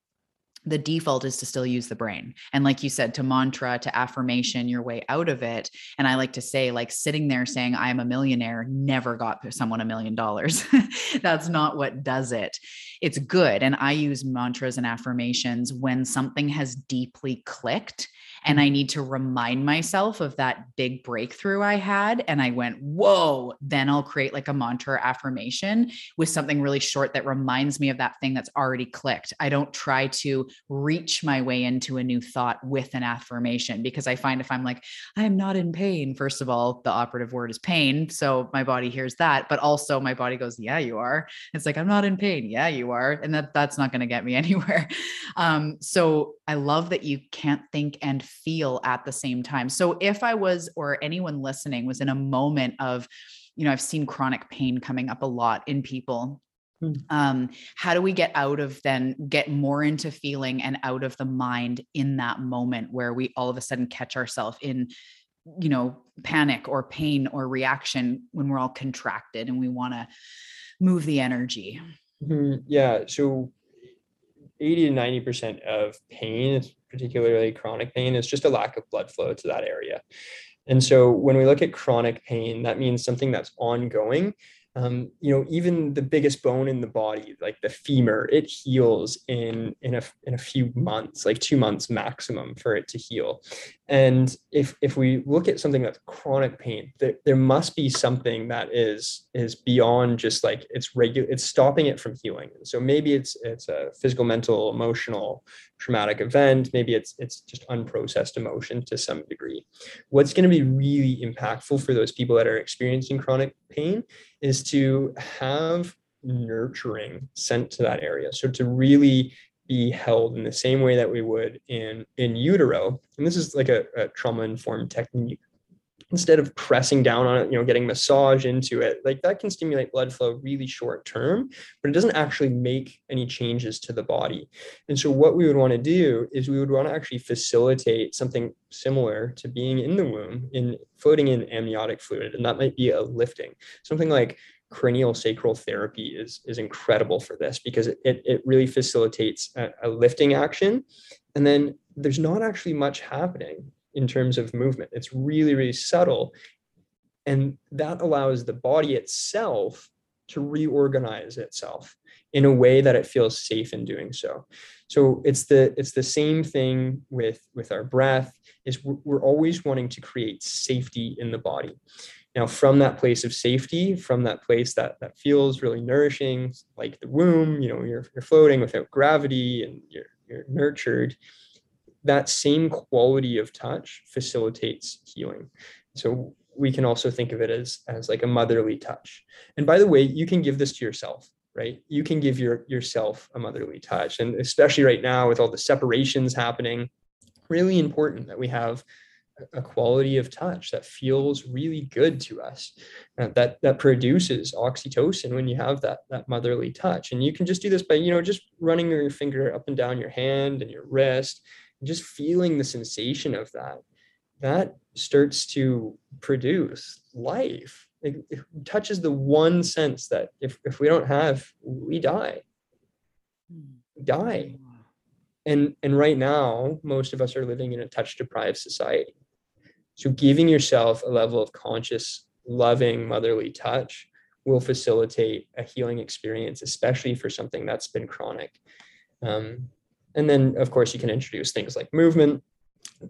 the default is to still use the brain. And like you said to mantra to affirmation your way out of it. And i like to say like sitting there saying i am a millionaire never got someone a million dollars. That's not what does it. It's good. And i use mantras and affirmations when something has deeply clicked and I need to remind myself of that big breakthrough I had. And I went, whoa, then I'll create like a mantra affirmation with something really short that reminds me of that thing that's already clicked. I don't try to reach my way into a new thought with an affirmation because I find if I'm like, I'm not in pain, first of all, the operative word is pain. So my body hears that, but also my body goes, yeah, you are. It's like, I'm not in pain. Yeah, you are. And that that's not going to get me anywhere. Um, so I love that you can't think and feel at the same time. So if I was, or anyone listening was in a moment of, you know, I've seen chronic pain coming up a lot in people. Hmm. Um, how do we get out of then get more into feeling and out of the mind in that moment where we all of a sudden catch ourselves in you know panic or pain or reaction when we're all contracted and we want to move the energy mm-hmm. yeah so 80 to 90% of pain, particularly chronic pain, is just a lack of blood flow to that area. And so when we look at chronic pain, that means something that's ongoing um, you know, even the biggest bone in the body, like the femur, it heals in in a in a few months, like two months maximum for it to heal. And if if we look at something that's chronic pain, there, there must be something that is is beyond just like it's regular, it's stopping it from healing. So maybe it's it's a physical, mental, emotional, traumatic event. Maybe it's it's just unprocessed emotion to some degree. What's going to be really impactful for those people that are experiencing chronic pain is to have nurturing sent to that area. So to really be held in the same way that we would in in utero. And this is like a, a trauma informed technique instead of pressing down on it, you know, getting massage into it, like that can stimulate blood flow really short term, but it doesn't actually make any changes to the body. And so what we would want to do is we would want to actually facilitate something similar to being in the womb in floating in amniotic fluid. And that might be a lifting, something like craniosacral therapy is, is incredible for this because it, it really facilitates a, a lifting action. And then there's not actually much happening in terms of movement. It's really, really subtle. And that allows the body itself to reorganize itself in a way that it feels safe in doing so. So it's the it's the same thing with with our breath is we're, always wanting to create safety in the body. Now, from that place of safety, from that place that that feels really nourishing, like the womb, you know, you're, you're floating without gravity and you're, you're nurtured, that same quality of touch facilitates healing. So we can also think of it as, as like a motherly touch. And by the way, you can give this to yourself, right? You can give your yourself a motherly touch. And especially right now with all the separations happening, really important that we have a quality of touch that feels really good to us uh, that that produces oxytocin when you have that that motherly touch and you can just do this by you know just running your finger up and down your hand and your wrist just feeling the sensation of that that starts to produce life. It, it, touches the one sense that if, if we don't have we die. We die. And and right now most of us are living in a touch deprived society. So giving yourself a level of conscious loving motherly touch will facilitate a healing experience especially for something that's been chronic. Um, and then, of course, you can introduce things like movement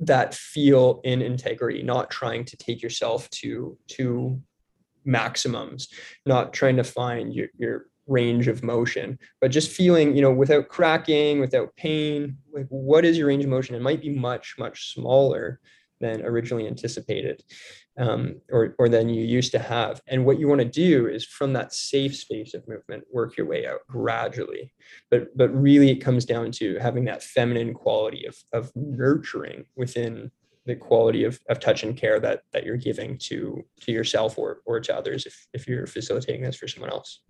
that feel in integrity, not trying to take yourself to, to maximums, not trying to find your, your range of motion, but just feeling, you know, without cracking, without pain, like what is your range of motion? It might be much, much smaller than originally anticipated um, or, or than you used to have. And what you want to do is from that safe space of movement, work your way out gradually. But, but really, it comes down to having that feminine quality of, of nurturing within the quality of, of touch and care that, that you're giving to, to yourself or, or to others if, if you're facilitating this for someone else.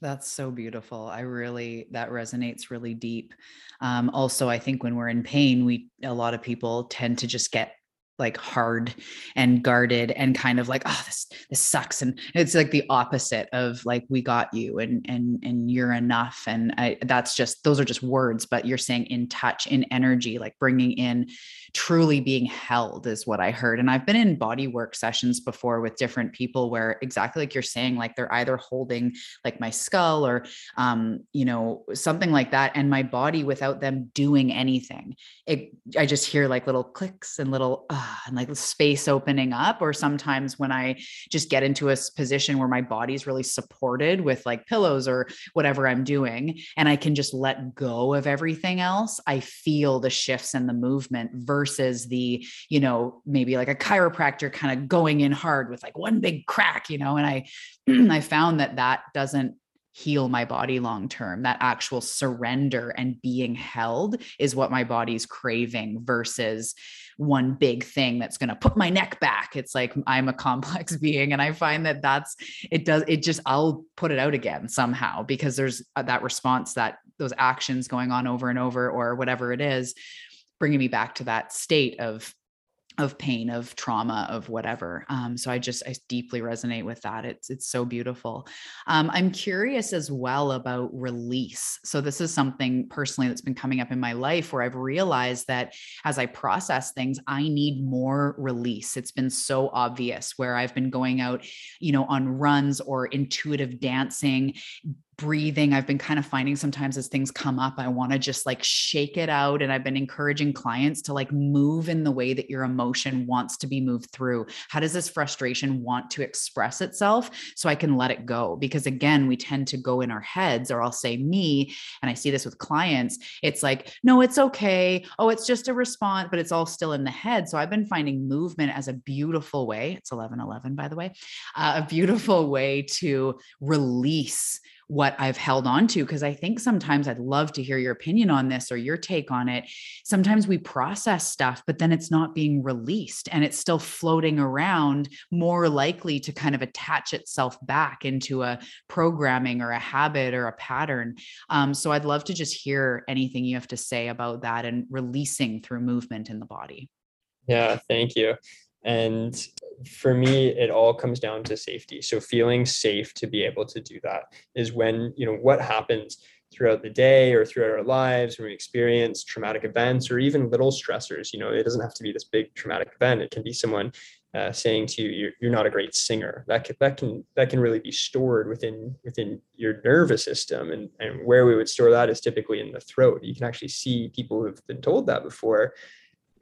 That's so beautiful. I really, that resonates really deep. Um, also, I think when we're in pain, we, a lot of people tend to just get like hard and guarded and kind of like oh this this sucks and it's like the opposite of like we got you and and and you're enough and I, that's just those are just words but you're saying in touch in energy like bringing in truly being held is what I heard. And I've been in body work sessions before with different people where exactly like you're saying, like they're either holding like my skull or, um, you know, something like that. And my body without them doing anything, it, I just hear like little clicks and little, uh, and like space opening up. Or sometimes when I just get into a position where my body's really supported with like pillows or whatever I'm doing, and I can just let go of everything else, I feel the shifts and the movement versus the, you know, maybe like a chiropractor kind of going in hard with like one big crack, you know, and I I found that that doesn't heal my body long term. That actual surrender and being held is what my body's craving versus one big thing that's going to put my neck back. It's like I'm a complex being and I find that that's it does it just I'll put it out again somehow because there's uh, that response that those actions going on over and over or whatever it is bringing me back to that state of of pain of trauma of whatever um, so i just i deeply resonate with that it's it's so beautiful. Um, i'm curious as well about release so this is something personally that's been coming up in my life where i've realized that as i process things i need more release. It's been so obvious where i've been going out you know on runs or intuitive dancing breathing i've been kind of finding sometimes as things come up i want to just like shake it out and i've been encouraging clients to like move in the way that your emotion wants to be moved through. How does this frustration want to express itself? So i can let it go because again we tend to go in our heads or i'll say me and i see this with clients it's like no it's okay. Oh it's just a response but it's all still in the head. So i've been finding movement as a beautiful way it's 11 11 by the way uh, a beautiful way to release what I've held on to. Because I think sometimes I'd love to hear your opinion on this or your take on it. Sometimes we process stuff, but then it's not being released and it's still floating around, more likely to kind of attach itself back into a programming or a habit or a pattern. Um, so I'd love to just hear anything you have to say about that and releasing through movement in the body. Yeah, thank you. And for me, it all comes down to safety. So feeling safe to be able to do that is when, you know, what happens throughout the day or throughout our lives when we experience traumatic events or even little stressors. You know, it doesn't have to be this big traumatic event. It can be someone uh, saying to you, you're, you're not a great singer. That can, that can that can really be stored within within your nervous system, and and where we would store that is typically in the throat. You can actually see people who've been told that before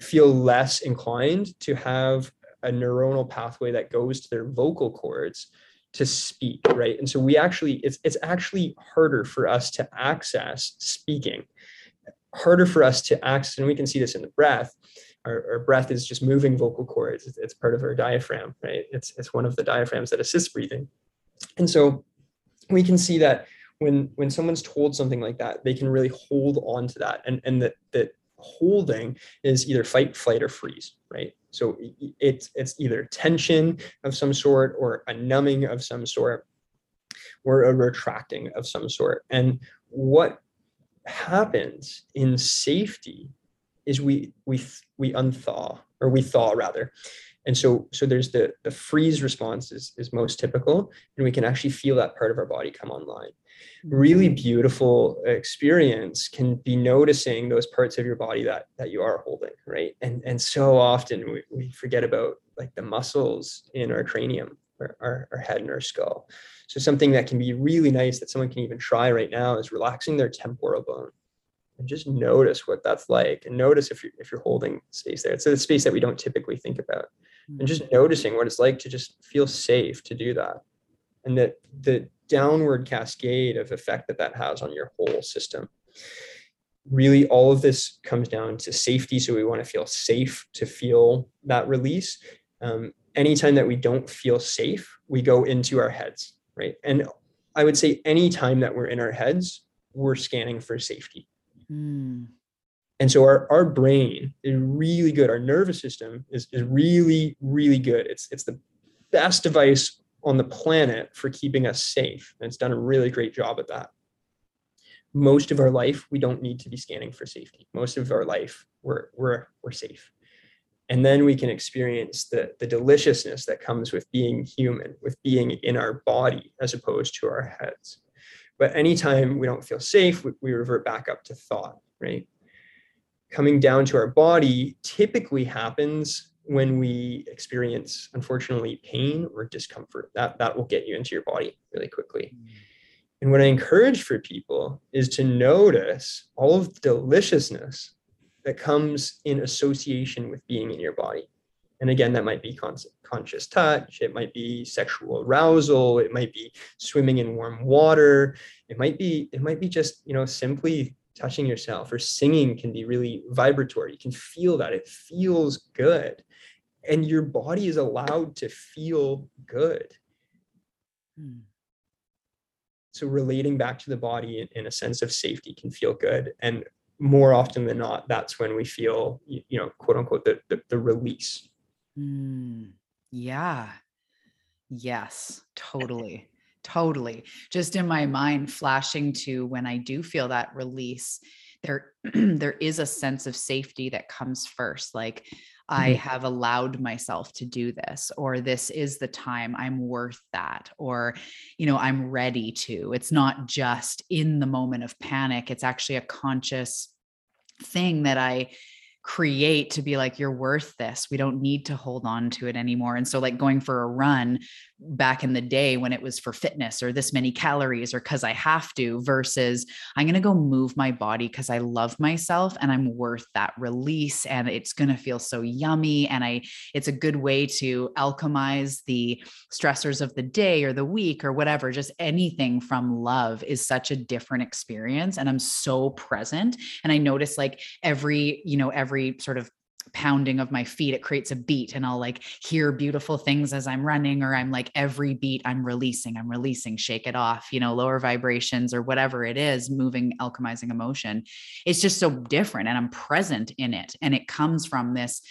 feel less inclined to have a neuronal pathway that goes to their vocal cords to speak right? And so we actually it's it's actually harder for us to access speaking. Harder for us to access and we can see this in the breath. Our, our breath is just moving vocal cords. It's, it's part of our diaphragm right? It's it's one of the diaphragms that assists breathing. And so we can see that when when someone's told something like that they can really hold on to that. And and that that holding is either fight, flight, or freeze, right? So it's it's either tension of some sort or a numbing of some sort or a retracting of some sort. And what happens in safety is we we we unthaw or we thaw rather. And so so there's the the freeze response is, is most typical and we can actually feel that part of our body come online really beautiful experience can be noticing those parts of your body that that you are holding right? And and so often we, we forget about like the muscles in our cranium our, our, our head and our skull. So something that can be really nice that someone can even try right now is relaxing their temporal bone and just notice what that's like and notice if you're if you're holding space there. It's a space that we don't typically think about. And just mm-hmm. noticing what it's like to just feel safe to do that. And that the downward cascade of effect that that has on your whole system. Really, all of this comes down to safety. So we want to feel safe to feel that release. Um, anytime that we don't feel safe, we go into our heads, right? And I would say anytime that we're in our heads, we're scanning for safety. Mm. And so our, our brain is really good. Our nervous system is, is really, really good. It's, it's the best device on the planet for keeping us safe. And it's done a really great job at that. Most of our life, we don't need to be scanning for safety. Most of our life, we're, we're, we're safe. And then we can experience the, the deliciousness that comes with being human, with being in our body as opposed to our heads. But anytime we don't feel safe, we, we revert back up to thought, right? Coming down to our body typically happens when we experience unfortunately pain or discomfort that that will get you into your body really quickly mm. and what i encourage for people is to notice all of the deliciousness that comes in association with being in your body and again that might be con- conscious touch it might be sexual arousal it might be swimming in warm water it might be it might be just you know simply touching yourself or singing can be really vibratory you can feel that it feels good and your body is allowed to feel good. Hmm. So relating back to the body in, a sense of safety can feel good. And more often than not, that's when we feel, you, you know, quote unquote, the, the, the release. Mm, yeah. Yes, totally. Totally. Just in my mind, flashing to when I do feel that release, there, there is a sense of safety that comes first. Like I mm-hmm. have allowed myself to do this, or this is the time I'm worth that, or, you know, I'm ready to. It's not just in the moment of panic, it's actually a conscious thing that I create to be like you're worth this we don't need to hold on to it anymore and so like going for a run back in the day when it was for fitness or this many calories or cuz I have to versus I'm going to go move my body cuz I love myself and I'm worth that release and it's going to feel so yummy and I it's a good way to alchemize the stressors of the day or the week or whatever. Just anything from love is such a different experience and I'm so present and I notice like every you know every sort of pounding of my feet it creates a beat and i'll like hear beautiful things as i'm running or i'm like every beat i'm releasing i'm releasing shake it off you know lower vibrations or whatever it is moving alchemizing emotion. It's just so different and i'm present in it and it comes from this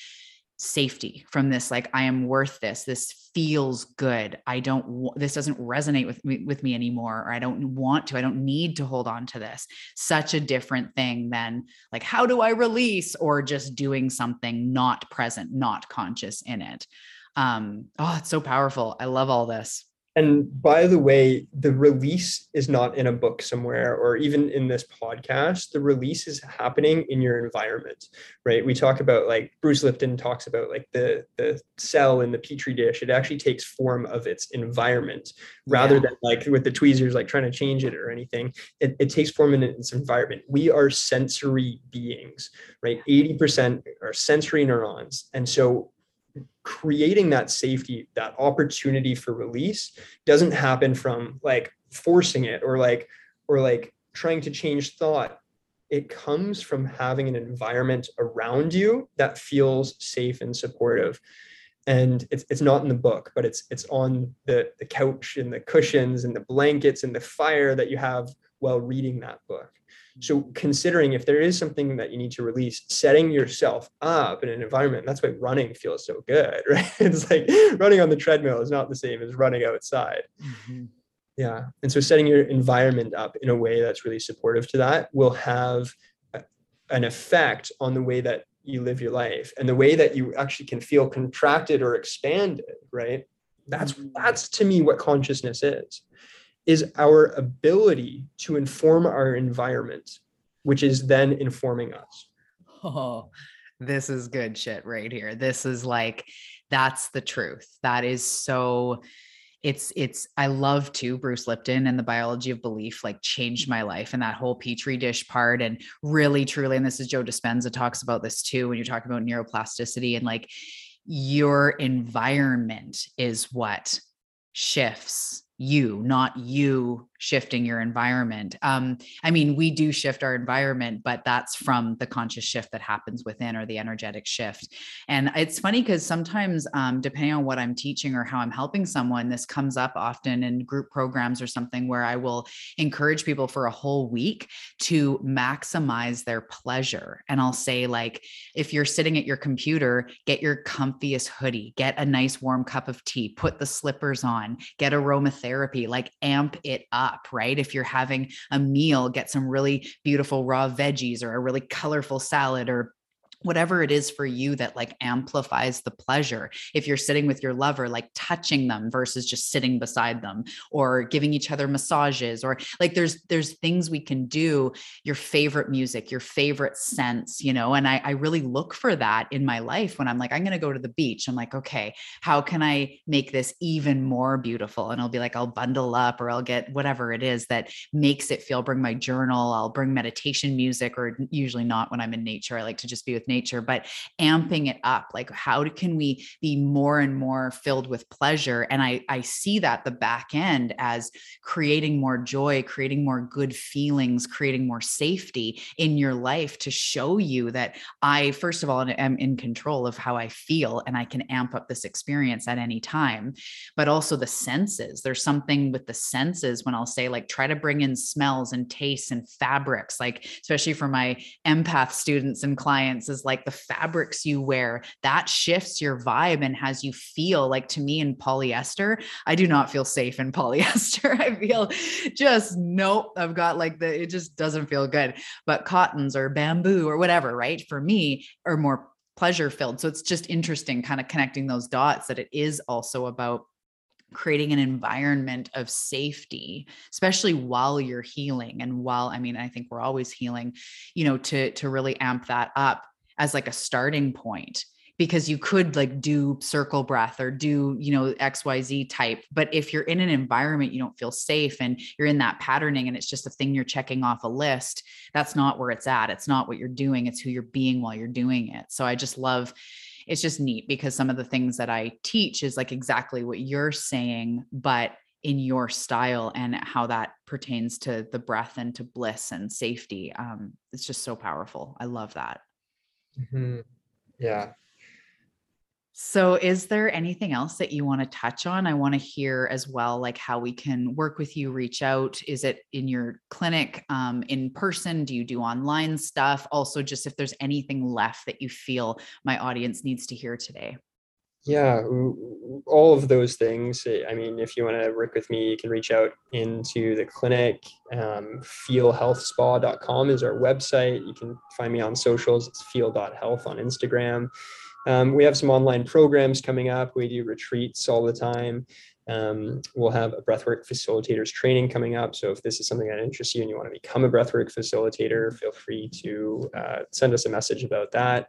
safety from this like i am worth this. This feels good. I don't this doesn't resonate with me with me anymore or i don't want to i don't need to hold on to this. Such a different thing than like how do i release? or just doing something not present not conscious in it. Um oh it's so powerful. I love all this and by the way, the release is not in a book somewhere or even in this podcast. The release is happening in your environment, right? We talk about like Bruce Lipton talks about like the the cell in the petri dish. It actually takes form of its environment rather yeah. than like with the tweezers, like trying to change it or anything. It, it takes form in its environment. We are sensory beings, right? 80% are sensory neurons. And so creating that safety, that opportunity for release doesn't happen from like forcing it or like, or like trying to change thought. It comes from having an environment around you that feels safe and supportive. And it's, it's not in the book, but it's it's on the, the couch and the cushions and the blankets and the fire that you have while reading that book. So considering if there is something that you need to release, setting yourself up in an environment, that's why running feels so good, right? It's like running on the treadmill is not the same as running outside. Mm-hmm. Yeah. And so setting your environment up in a way that's really supportive to that will have an effect on the way that you live your life and the way that you actually can feel contracted or expanded, right? That's mm-hmm. that's to me what consciousness is is our ability to inform our environment, which is then informing us. Oh, this is good shit right here. This is like, that's the truth. That is so it's it's i love too bruce lipton and the biology of belief like changed my life and that whole petri dish part and really truly and this is joe dispenza talks about this too when you're talking about neuroplasticity and like your environment is what shifts you, not you shifting your environment. Um, I mean, we do shift our environment, but that's from the conscious shift that happens within or the energetic shift. And it's funny because sometimes, um, depending on what I'm teaching or how I'm helping someone, this comes up often in group programs or something where I will encourage people for a whole week to maximize their pleasure. And I'll say, like, if you're sitting at your computer, get your comfiest hoodie, get a nice warm cup of tea, put the slippers on, get aromatherapy therapy, like amp it up, right? If you're having a meal, get some really beautiful raw veggies or a really colorful salad or whatever it is for you that like amplifies the pleasure if you're sitting with your lover like touching them versus just sitting beside them or giving each other massages or like there's there's things we can do your favorite music your favorite scents you know and I, I really look for that in my life when i'm like i'm going to go to the beach. I'm like okay how can i make this even more beautiful? And i'll be like i'll bundle up or i'll get whatever it is that makes it feel bring my journal i'll bring meditation music or usually not when i'm in nature i like to just be with nature, but amping it up. Like, how can we be more and more filled with pleasure? And I, I see that the back end as creating more joy, creating more good feelings, creating more safety in your life to show you that I, first of all, am in control of how I feel and I can amp up this experience at any time. But also the senses. There's something with the senses when I'll say, like, try to bring in smells and tastes and fabrics, like, especially for my empath students and clients, is like the fabrics you wear that shifts your vibe and has you feel like to me in polyester i do not feel safe in polyester. I feel just nope i've got like the it just doesn't feel good. But cottons or bamboo or whatever right for me are more pleasure filled. So it's just interesting kind of connecting those dots that it is also about creating an environment of safety especially while you're healing and while i mean i think we're always healing you know to to really amp that up as like a starting point because you could like do circle breath or do you know xyz type but if you're in an environment you don't feel safe and you're in that patterning and it's just a thing you're checking off a list that's not where it's at it's not what you're doing it's who you're being while you're doing it so i just love it's just neat because some of the things that I teach is like exactly what you're saying, but in your style and how that pertains to the breath and to bliss and safety. Um, it's just so powerful. I love that. Mm-hmm. Yeah, so, is there anything else that you want to touch on? I want to hear as well, like how we can work with you, reach out. Is it in your clinic, um, in person? Do you do online stuff? Also, just if there's anything left that you feel my audience needs to hear today. Yeah, all of those things. Eh, I mean, if you want to work with me, you can reach out into the clinic. Um, feelhealthspa.com is our website. You can find me on socials. It's feel.health on Instagram. Um, we have some online programs coming up. We do retreats all the time. Um, we'll have a breathwork facilitators training coming up. So if this is something that interests you and you want to become a breathwork facilitator, feel free to uh, send us a message about that.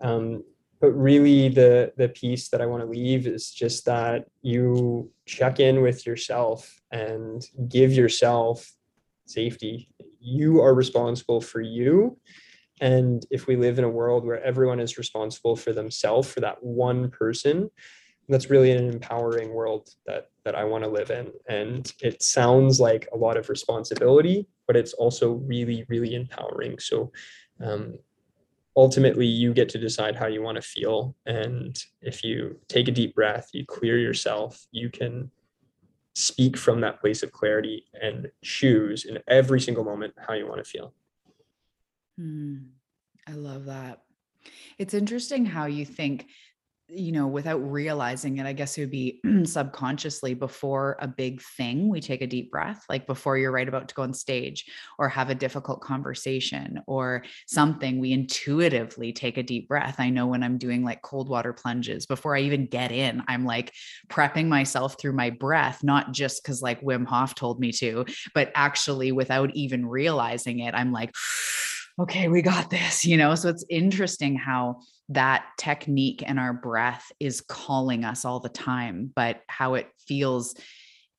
Um, but really the the piece that I want to leave is just that you check in with yourself and give yourself safety. You are responsible for you and if we live in a world where everyone is responsible for themselves, for that one person, that's really an empowering world that that I want to live in. And it sounds like a lot of responsibility, but it's also really, really empowering. So um, ultimately you get to decide how you want to feel. And if you take a deep breath, you clear yourself, you can speak from that place of clarity and choose in every single moment how you want to feel. Mm, I love that. It's interesting how you think, you know, without realizing it, I guess it would be subconsciously before a big thing, we take a deep breath, like before you're right about to go on stage or have a difficult conversation or something, we intuitively take a deep breath. I know when I'm doing like cold water plunges, before I even get in, I'm like prepping myself through my breath, not just because like Wim Hof told me to, but actually without even realizing it, I'm like, okay, we got this, you know? So it's interesting how that technique and our breath is calling us all the time, but how it feels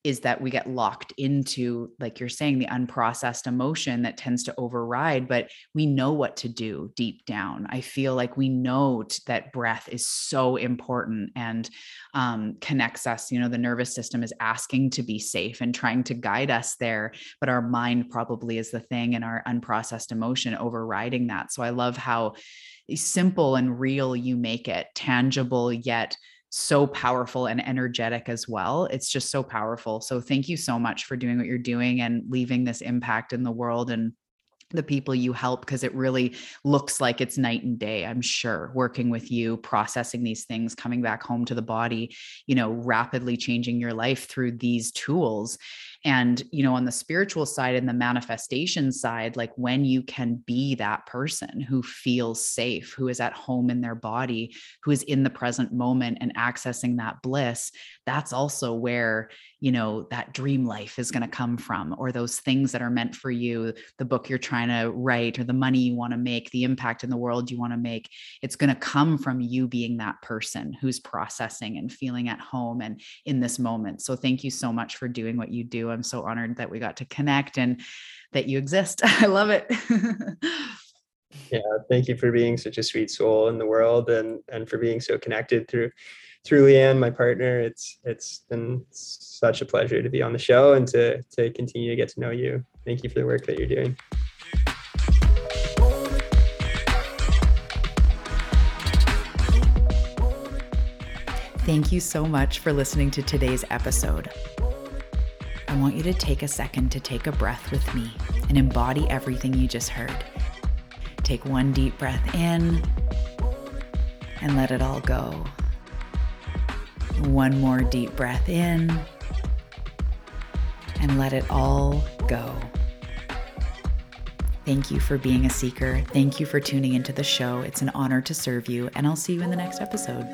is that we get locked into like you're saying the unprocessed emotion that tends to override but we know what to do deep down. I feel like we know that breath is so important and um, connects us you know the nervous system is asking to be safe and trying to guide us there but our mind probably is the thing and our unprocessed emotion overriding that. So i love how Eh, simple and real you make it tangible yet so powerful and energetic as well. It's just so powerful. So thank you so much for doing what you're doing and leaving this impact in the world and the people you help because it really looks like it's night and day i'm sure working with you processing these things coming back home to the body you know rapidly changing your life through these tools and, you know, on the spiritual side and the manifestation side, like when you can be that person who feels safe, who is at home in their body, who is in the present moment and accessing that bliss, that's also where, you know, that dream life is going to come from, or those things that are meant for you, the book you're trying to write, or the money you want to make, the impact in the world you want to make. It's going to come from you being that person who's processing and feeling at home and in this moment. So thank you so much for doing what you do. I'm so honored that we got to connect and that you exist. I love it. yeah, thank you for being such a sweet soul in the world and and for being so connected through through Leanne, my partner. It's it's been such a pleasure to be on the show and to to continue to get to know you. Thank you for the work that you're doing. Thank you so much for listening to today's episode. I want you to take a second to take a breath with me and embody everything you just heard. Take one deep breath in and let it all go. One more deep breath in and let it all go. Thank you for being a seeker. Thank you for tuning into the show. It's an honor to serve you, and I'll see you in the next episode.